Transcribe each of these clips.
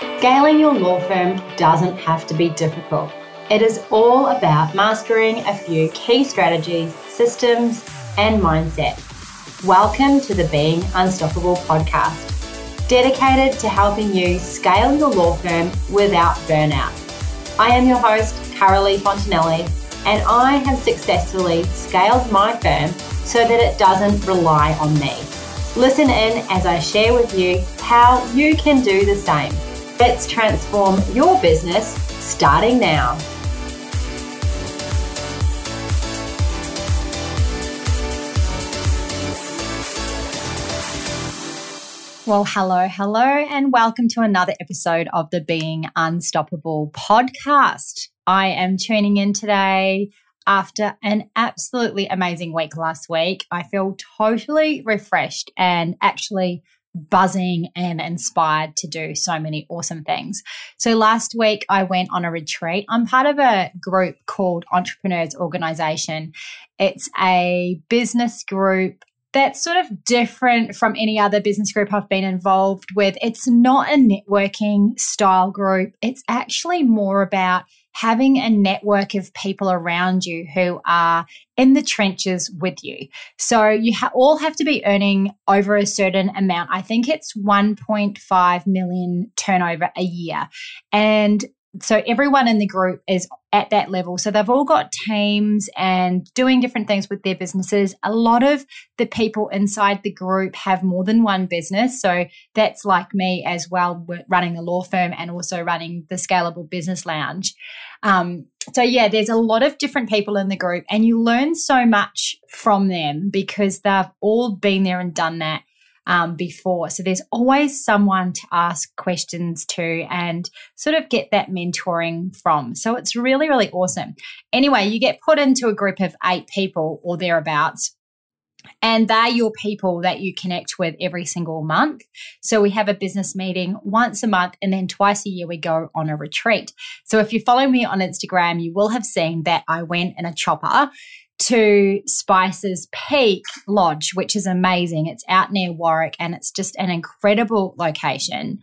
Scaling your law firm doesn't have to be difficult. It is all about mastering a few key strategies, systems, and mindset. Welcome to the Being Unstoppable podcast, dedicated to helping you scale your law firm without burnout. I am your host, Carolee Fontanelli, and I have successfully scaled my firm so that it doesn't rely on me. Listen in as I share with you how you can do the same. Let's transform your business starting now. Well, hello, hello, and welcome to another episode of the Being Unstoppable podcast. I am tuning in today after an absolutely amazing week last week. I feel totally refreshed and actually buzzing and inspired to do so many awesome things. So last week I went on a retreat. I'm part of a group called Entrepreneurs Organization. It's a business group that's sort of different from any other business group I've been involved with. It's not a networking style group. It's actually more about having a network of people around you who are in the trenches with you. So you ha- all have to be earning over a certain amount. I think it's 1.5 million turnover a year. And so everyone in the group is at that level. So they've all got teams and doing different things with their businesses. A lot of the people inside the group have more than one business. So that's like me as well, running the law firm and also running the Scalable Business Lounge. Um, so yeah, there's a lot of different people in the group and you learn so much from them because they've all been there and done that um, before. So there's always someone to ask questions to and sort of get that mentoring from. So it's really, really awesome. Anyway, you get put into a group of eight people or thereabouts. And they're your people that you connect with every single month. So we have a business meeting once a month, and then twice a year we go on a retreat. So if you follow me on Instagram, you will have seen that I went in a chopper to Spicers Peak Lodge, which is amazing. It's out near Warwick and it's just an incredible location.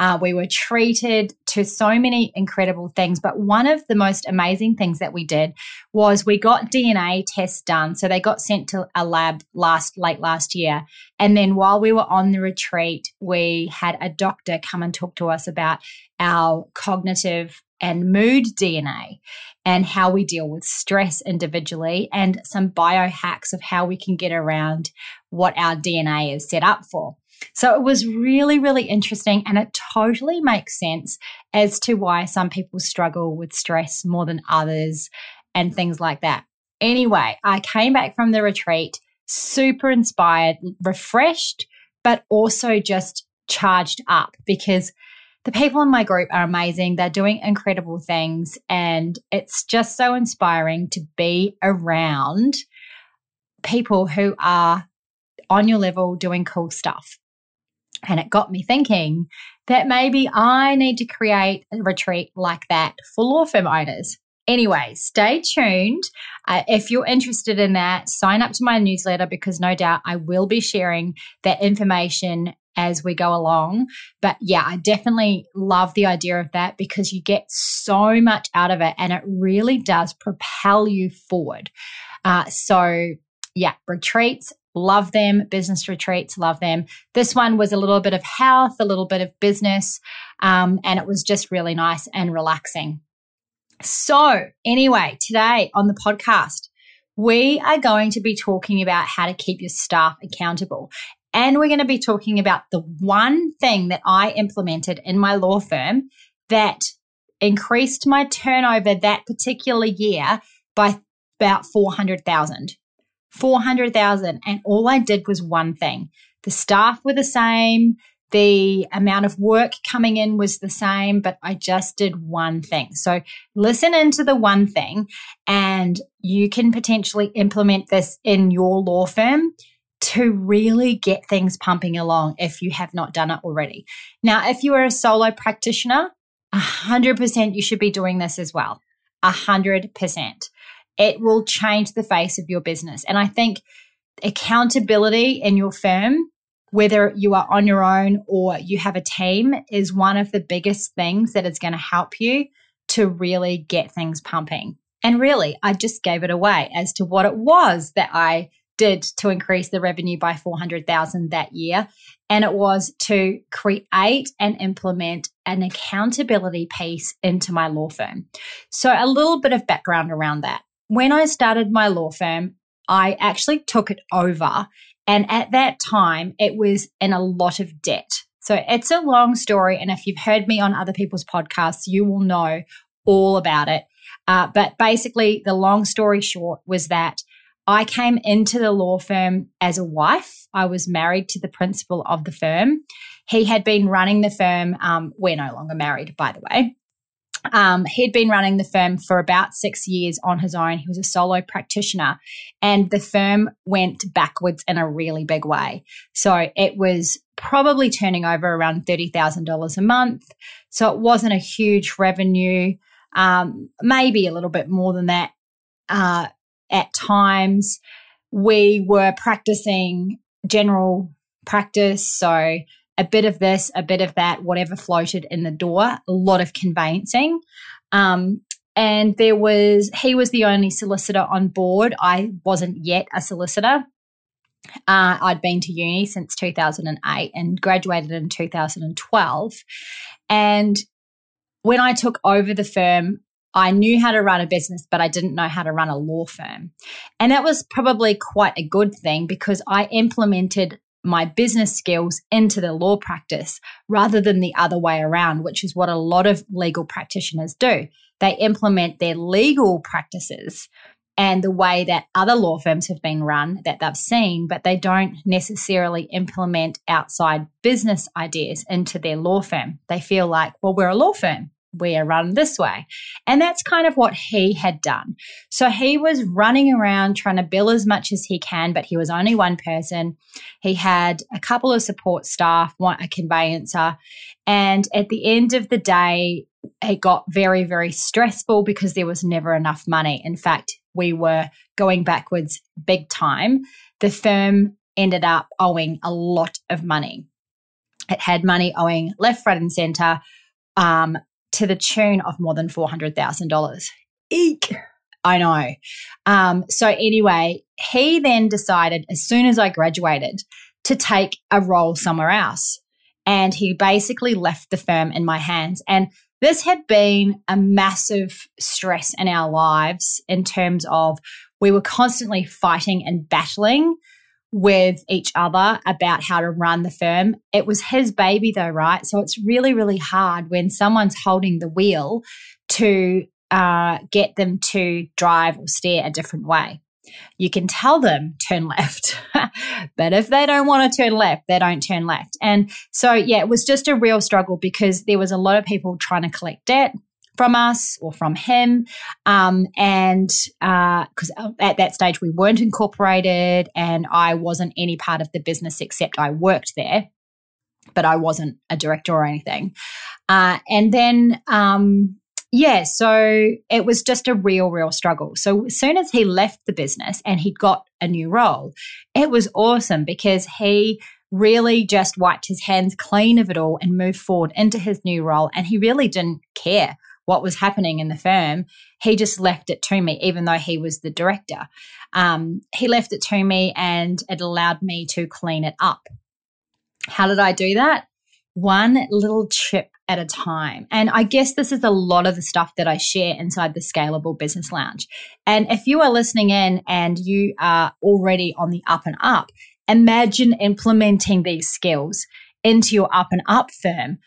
Uh, we were treated to so many incredible things, but one of the most amazing things that we did was we got DNA tests done. So they got sent to a lab last late last year, and then while we were on the retreat, we had a doctor come and talk to us about our cognitive and mood DNA and how we deal with stress individually and some biohacks of how we can get around what our DNA is set up for. So it was really, really interesting and it totally makes sense as to why some people struggle with stress more than others and things like that. Anyway, I came back from the retreat super inspired, refreshed, but also just charged up because the people in my group are amazing. They're doing incredible things. And it's just so inspiring to be around people who are on your level doing cool stuff. And it got me thinking that maybe I need to create a retreat like that for law firm owners. Anyway, stay tuned. Uh, if you're interested in that, sign up to my newsletter because no doubt I will be sharing that information as we go along. But yeah, I definitely love the idea of that because you get so much out of it and it really does propel you forward. Uh, so yeah, retreats, love them. Business retreats, love them. This one was a little bit of health, a little bit of business, um, and it was just really nice and relaxing. So, anyway, today on the podcast, we are going to be talking about how to keep your staff accountable. And we're going to be talking about the one thing that I implemented in my law firm that increased my turnover that particular year by about 400,000. 400,000. And all I did was one thing. The staff were the same. The amount of work coming in was the same, but I just did one thing. So listen into the one thing and you can potentially implement this in your law firm to really get things pumping along if you have not done it already. Now, if you are a solo practitioner, 100% you should be doing this as well. 100%. It will change the face of your business. And I think accountability in your firm whether you are on your own or you have a team, is one of the biggest things that is going to help you to really get things pumping. And really, I just gave it away as to what it was that I did to increase the revenue by 400,000 that year. And it was to create and implement an accountability piece into my law firm. So a little bit of background around that. When I started my law firm, I actually took it over. And at that time, it was in a lot of debt. So it's a long story. And if you've heard me on other people's podcasts, you will know all about it. Uh, but basically, the long story short was that I came into the law firm as a wife. I was married to the principal of the firm. He had been running the firm. Um, we're no longer married, by the way. Um, he'd been running the firm for about six years on his own. He was a solo practitioner, and the firm went backwards in a really big way. So it was probably turning over around $30,000 a month. So it wasn't a huge revenue um, maybe a little bit more than that uh, at times. We were practicing general practice. So a bit of this, a bit of that, whatever floated in the door, a lot of conveyancing. Um, and there was, he was the only solicitor on board. I wasn't yet a solicitor. Uh, I'd been to uni since 2008 and graduated in 2012. And when I took over the firm, I knew how to run a business, but I didn't know how to run a law firm. And that was probably quite a good thing because I implemented my business skills into the law practice rather than the other way around, which is what a lot of legal practitioners do. They implement their legal practices and the way that other law firms have been run that they've seen, but they don't necessarily implement outside business ideas into their law firm. They feel like, well, we're a law firm. We are run this way. And that's kind of what he had done. So he was running around trying to bill as much as he can, but he was only one person. He had a couple of support staff, one, a conveyancer. And at the end of the day, it got very, very stressful because there was never enough money. In fact, we were going backwards big time, the firm ended up owing a lot of money. It had money owing left, right, and center um, to the tune of more than $400,000. Eek. I know. Um, so, anyway, he then decided as soon as I graduated to take a role somewhere else. And he basically left the firm in my hands. And this had been a massive stress in our lives in terms of we were constantly fighting and battling with each other about how to run the firm. It was his baby, though, right? So it's really, really hard when someone's holding the wheel to uh, get them to drive or steer a different way. You can tell them turn left, but if they don't want to turn left, they don't turn left. And so, yeah, it was just a real struggle because there was a lot of people trying to collect debt from us or from him. Um, and because uh, at that stage we weren't incorporated and I wasn't any part of the business except I worked there, but I wasn't a director or anything. Uh, and then um, yeah, so it was just a real, real struggle. So as soon as he left the business and he got a new role, it was awesome because he really just wiped his hands clean of it all and moved forward into his new role. And he really didn't care what was happening in the firm. He just left it to me, even though he was the director. Um, he left it to me and it allowed me to clean it up. How did I do that? One little chip at a time. And I guess this is a lot of the stuff that I share inside the Scalable Business Lounge. And if you are listening in and you are already on the up and up, imagine implementing these skills into your up and up firm.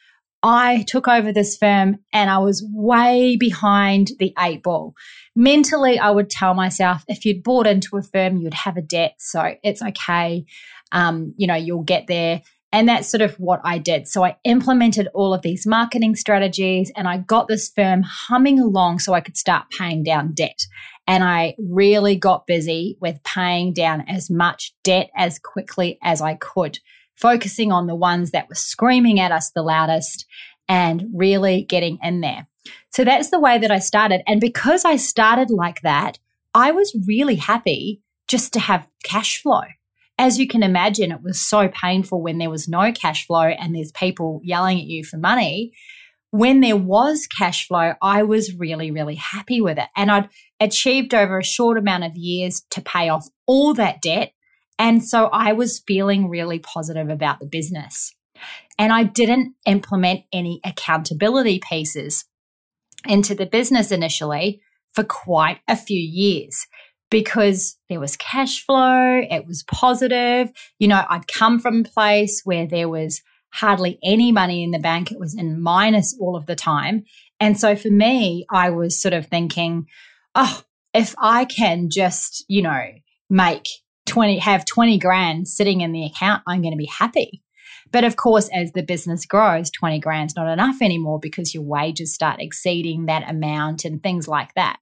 I took over this firm and I was way behind the eight ball. Mentally, I would tell myself if you'd bought into a firm, you'd have a debt. So it's okay. Um, you know, you'll get there. And that's sort of what I did. So I implemented all of these marketing strategies and I got this firm humming along so I could start paying down debt. And I really got busy with paying down as much debt as quickly as I could, focusing on the ones that were screaming at us the loudest and really getting in there. So that's the way that I started. And because I started like that, I was really happy just to have cash flow as you can imagine, it was so painful when there was no cash flow and there's people yelling at you for money. When there was cash flow, I was really, really happy with it. And I'd achieved over a short amount of years to pay off all that debt. And so I was feeling really positive about the business. And I didn't implement any accountability pieces into the business initially for quite a few years because there was cash flow, it was positive. You know, I'd come from a place where there was hardly any money in the bank, it was in minus all of the time. And so for me, I was sort of thinking, oh, if I can just, you know, make 20, have 20 grand sitting in the account, I'm going to be happy. But of course, as the business grows, 20 grand's not enough anymore because your wages start exceeding that amount and things like that.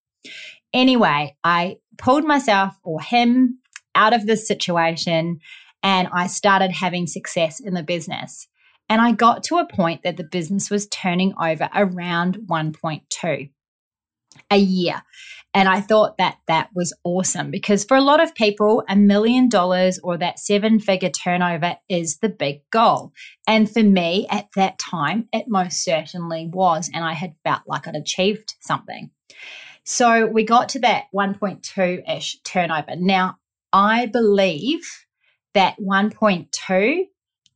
Anyway, I pulled myself or him out of this situation and I started having success in the business. And I got to a point that the business was turning over around 1.2 a year. And I thought that that was awesome because for a lot of people, a million dollars or that seven figure turnover is the big goal. And for me at that time, it most certainly was. And I had felt like I'd achieved something. So we got to that 1.2 ish turnover. Now, I believe that 1.2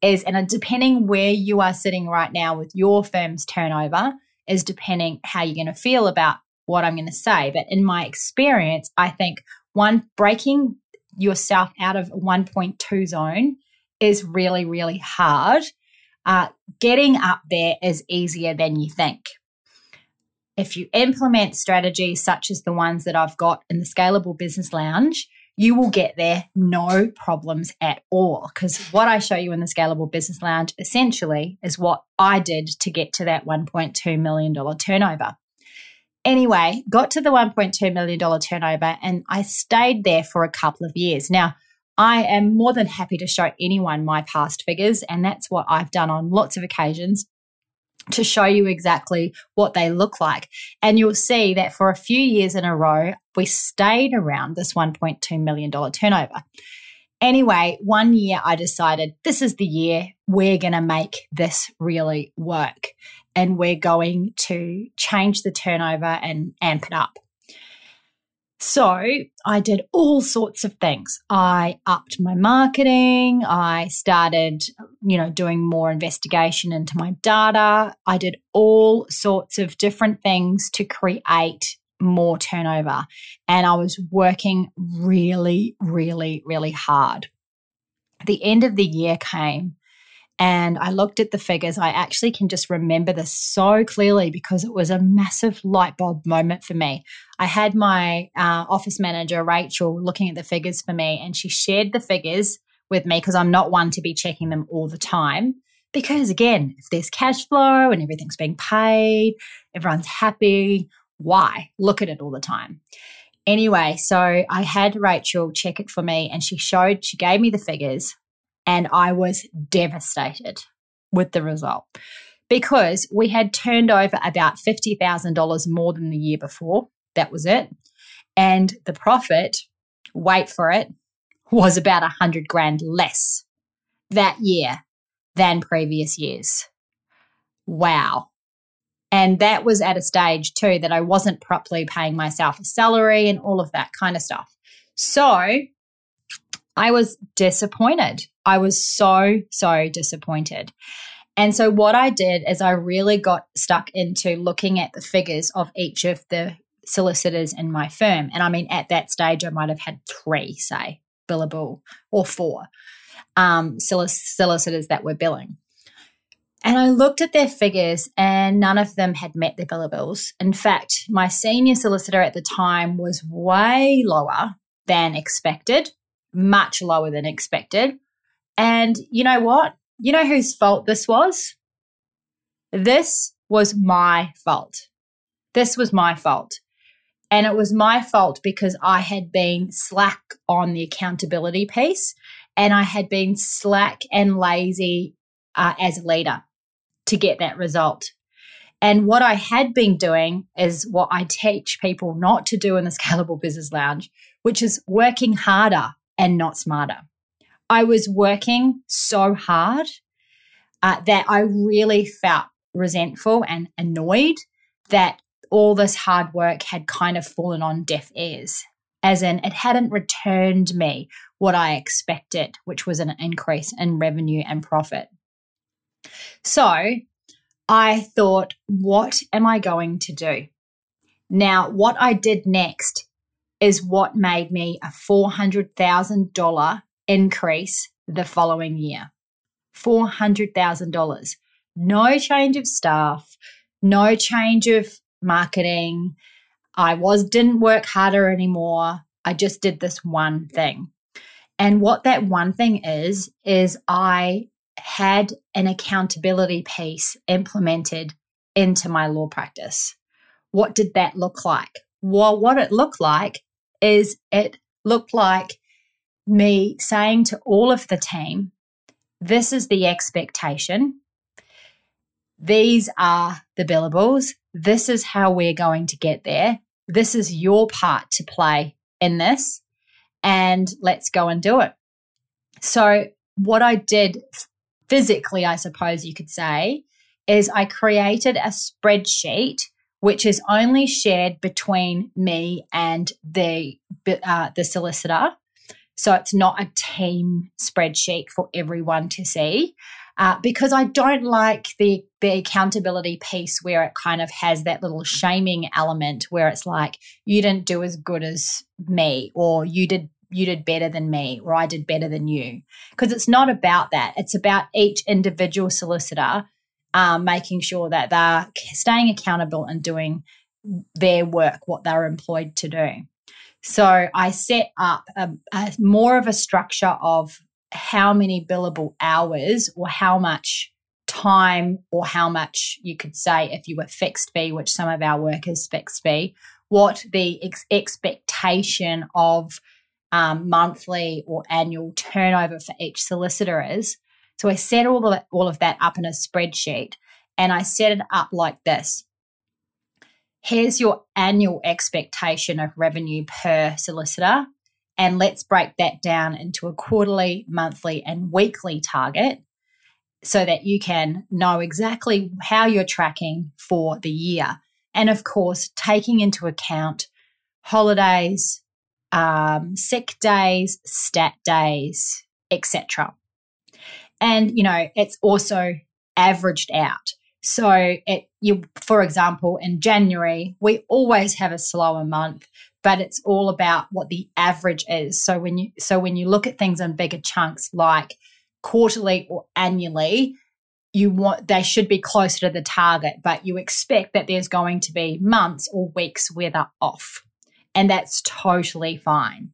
is, and depending where you are sitting right now with your firm's turnover, is depending how you're going to feel about what I'm going to say. But in my experience, I think one breaking yourself out of 1.2 zone is really, really hard. Uh, getting up there is easier than you think if you implement strategies such as the ones that I've got in the Scalable Business Lounge, you will get there no problems at all. Because what I show you in the Scalable Business Lounge essentially is what I did to get to that $1.2 million turnover. Anyway, got to the $1.2 million turnover and I stayed there for a couple of years. Now, I am more than happy to show anyone my past figures, and that's what I've done on lots of occasions to show you exactly what they look like. And you'll see that for a few years in a row, we stayed around this $1.2 million turnover. Anyway, one year I decided this is the year we're going to make this really work and we're going to change the turnover and amp it up. So I did all sorts of things. I upped my marketing. I started, you know, doing more investigation into my data. I did all sorts of different things to create more turnover. And I was working really, really, really hard. The end of the year came and I looked at the figures. I actually can just remember this so clearly because it was a massive light bulb moment for me. I had my uh, office manager, Rachel, looking at the figures for me, and she shared the figures with me because I'm not one to be checking them all the time. Because again, if there's cash flow and everything's being paid, everyone's happy, why look at it all the time? Anyway, so I had Rachel check it for me and she showed, she gave me the figures and I was devastated with the result because we had turned over about $50,000 more than the year before. That was it. And the profit, wait for it, was about a hundred grand less that year than previous years. Wow. And that was at a stage too that I wasn't properly paying myself a salary and all of that kind of stuff. So I was disappointed. I was so, so disappointed. And so, what I did is I really got stuck into looking at the figures of each of the solicitors in my firm. And I mean, at that stage, I might have had three, say, billable or four um, solicitors that were billing. And I looked at their figures, and none of them had met their billables. In fact, my senior solicitor at the time was way lower than expected much lower than expected. And you know what? You know whose fault this was? This was my fault. This was my fault. And it was my fault because I had been slack on the accountability piece and I had been slack and lazy uh, as a leader to get that result. And what I had been doing is what I teach people not to do in the Scalable Business Lounge, which is working harder and not smarter. I was working so hard uh, that I really felt resentful and annoyed that all this hard work had kind of fallen on deaf ears, as in it hadn't returned me what I expected, which was an increase in revenue and profit. So I thought, what am I going to do? Now, what I did next is what made me a $400,000 increase the following year. $400,000. No change of staff, no change of marketing. I was didn't work harder anymore. I just did this one thing. And what that one thing is is I had an accountability piece implemented into my law practice. What did that look like? Well, what it looked like is it looked like me saying to all of the team, this is the expectation. These are the billables. This is how we're going to get there. This is your part to play in this. And let's go and do it. So, what I did physically, I suppose you could say, is I created a spreadsheet which is only shared between me and the uh, the solicitor. So it's not a team spreadsheet for everyone to see. Uh, because I don't like the the accountability piece where it kind of has that little shaming element where it's like you didn't do as good as me or you did you did better than me or I did better than you. Because it's not about that. It's about each individual solicitor um, making sure that they're staying accountable and doing their work what they're employed to do so I set up a, a more of a structure of how many billable hours or how much time or how much you could say if you were fixed fee, which some of our work is fixed fee, what the ex- expectation of um, monthly or annual turnover for each solicitor is. So I set all all of that up in a spreadsheet and I set it up like this here's your annual expectation of revenue per solicitor. And let's break that down into a quarterly, monthly, and weekly target so that you can know exactly how you're tracking for the year. And of course, taking into account holidays, um, sick days, stat days, etc. And, you know, it's also averaged out. So you for example in January we always have a slower month but it's all about what the average is. So when you so when you look at things in bigger chunks like quarterly or annually you want they should be closer to the target but you expect that there's going to be months or weeks where they're off and that's totally fine.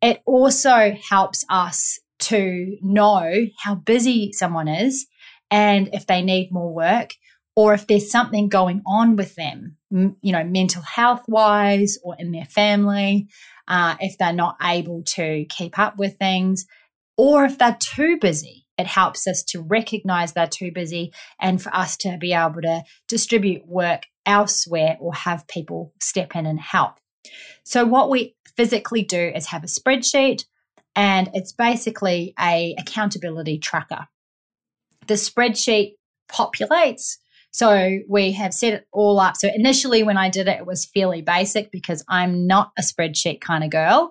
It also helps us to know how busy someone is and if they need more work or if there's something going on with them, you know, mental health wise or in their family, uh, if they're not able to keep up with things, or if they're too busy. It helps us to recognize they're too busy and for us to be able to distribute work elsewhere or have people step in and help. So, what we physically do is have a spreadsheet and it's basically a accountability tracker. The spreadsheet populates so we have set it all up. So initially, when I did it, it was fairly basic because I'm not a spreadsheet kind of girl.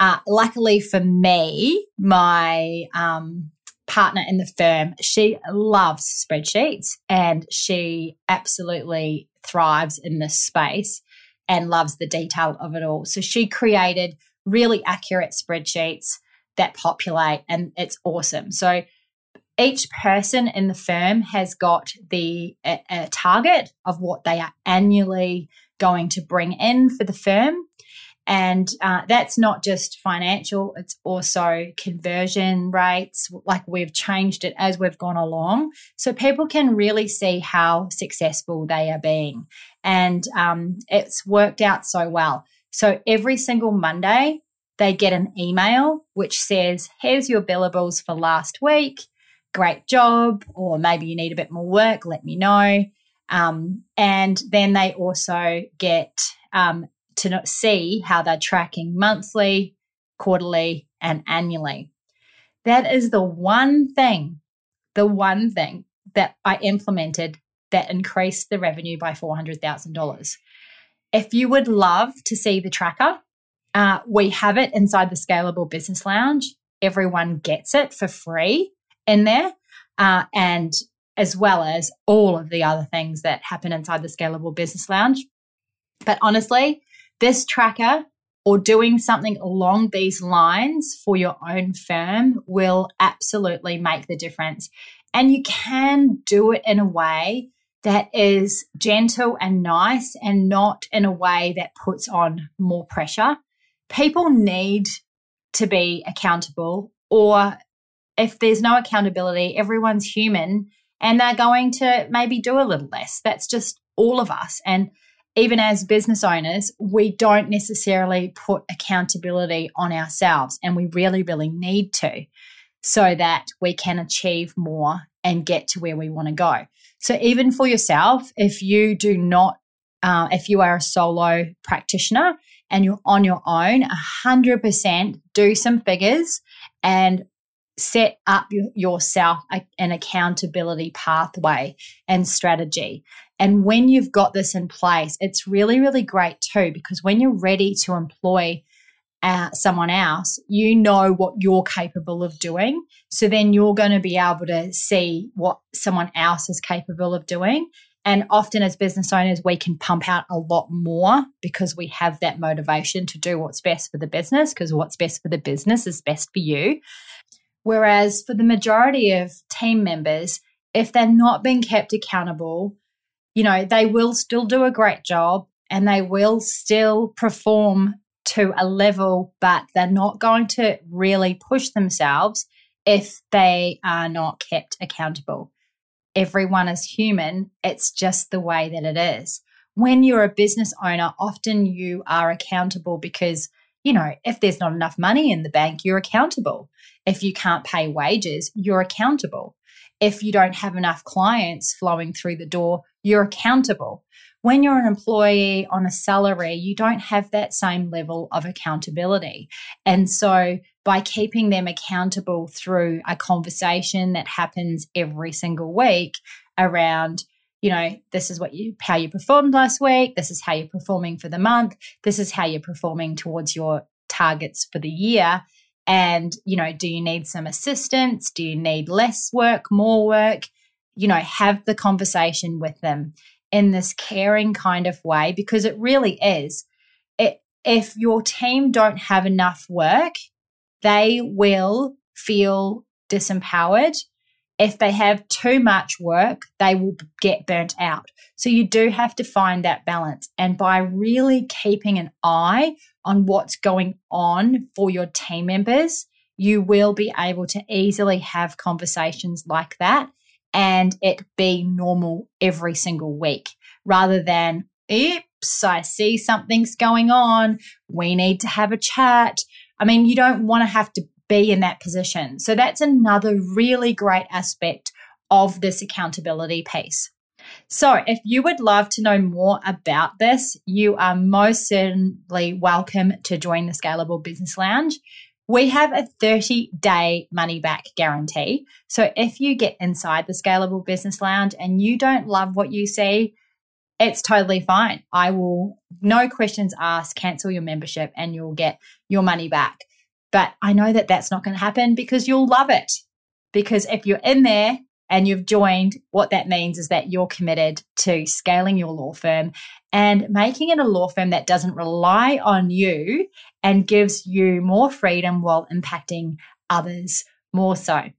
Uh, luckily for me, my um, partner in the firm, she loves spreadsheets and she absolutely thrives in this space and loves the detail of it all. So she created really accurate spreadsheets that populate and it's awesome. So each person in the firm has got the a, a target of what they are annually going to bring in for the firm. And uh, that's not just financial, it's also conversion rates. Like we've changed it as we've gone along. So people can really see how successful they are being. And um, it's worked out so well. So every single Monday, they get an email which says, Here's your billables for last week great job, or maybe you need a bit more work, let me know. Um, and then they also get um, to see how they're tracking monthly, quarterly, and annually. That is the one thing, the one thing that I implemented that increased the revenue by $400,000. If you would love to see the tracker, uh, we have it inside the Scalable Business Lounge. Everyone gets it for free in there. Uh, and as well as all of the other things that happen inside the Scalable Business Lounge. But honestly, this tracker or doing something along these lines for your own firm will absolutely make the difference. And you can do it in a way that is gentle and nice and not in a way that puts on more pressure. People need to be accountable, or if there's no accountability, everyone's human and they're going to maybe do a little less. That's just all of us. And even as business owners, we don't necessarily put accountability on ourselves, and we really, really need to so that we can achieve more and get to where we want to go. So, even for yourself, if you do not, uh, if you are a solo practitioner and you're on your own, 100% do some figures and set up yourself an accountability pathway and strategy. And when you've got this in place, it's really, really great too, because when you're ready to employ uh, someone else, you know what you're capable of doing. So then you're going to be able to see what someone else is capable of doing. And often, as business owners, we can pump out a lot more because we have that motivation to do what's best for the business, because what's best for the business is best for you. Whereas for the majority of team members, if they're not being kept accountable, you know, they will still do a great job and they will still perform to a level, but they're not going to really push themselves if they are not kept accountable. Everyone is human, it's just the way that it is. When you're a business owner, often you are accountable because, you know, if there's not enough money in the bank, you're accountable. If you can't pay wages, you're accountable. If you don't have enough clients flowing through the door, you're accountable. When you're an employee on a salary, you don't have that same level of accountability. And so, by keeping them accountable through a conversation that happens every single week around, you know, this is what you how you performed last week, this is how you're performing for the month, this is how you're performing towards your targets for the year. And, you know, do you need some assistance? Do you need less work, more work? you know, have the conversation with them in this caring kind of way because it really is. It, if your team don't have enough work, they will feel disempowered. If they have too much work, they will get burnt out. So you do have to find that balance. And by really keeping an eye on what's going on for your team members, you will be able to easily have conversations like that and it be normal every single week rather than, oops, I see something's going on. We need to have a chat. I mean, you don't want to have to be in that position. So that's another really great aspect of this accountability piece. So, if you would love to know more about this, you are most certainly welcome to join the Scalable Business Lounge. We have a 30 day money back guarantee. So if you get inside the Scalable Business Lounge and you don't love what you see, it's totally fine. I will, no questions asked, cancel your membership and you'll get your money back. But I know that that's not going to happen because you'll love it. Because if you're in there and you've joined, what that means is that you're committed to scaling your law firm and making it a law firm that doesn't rely on you and gives you more freedom while impacting others more so.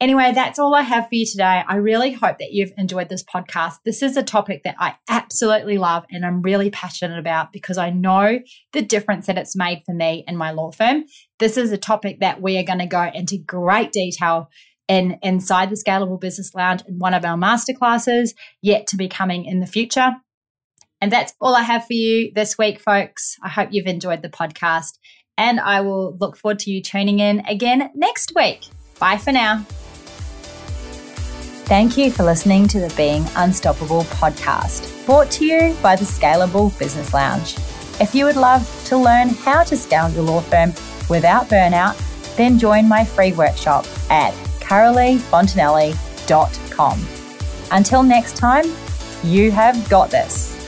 Anyway, that's all I have for you today. I really hope that you've enjoyed this podcast. This is a topic that I absolutely love and I'm really passionate about because I know the difference that it's made for me and my law firm. This is a topic that we are going to go into great detail in inside the Scalable Business Lounge in one of our masterclasses, yet to be coming in the future. And that's all I have for you this week, folks. I hope you've enjoyed the podcast, and I will look forward to you tuning in again next week. Bye for now. Thank you for listening to the Being Unstoppable podcast, brought to you by the Scalable Business Lounge. If you would love to learn how to scale your law firm without burnout, then join my free workshop at caroleefontanelli.com. Until next time, you have got this.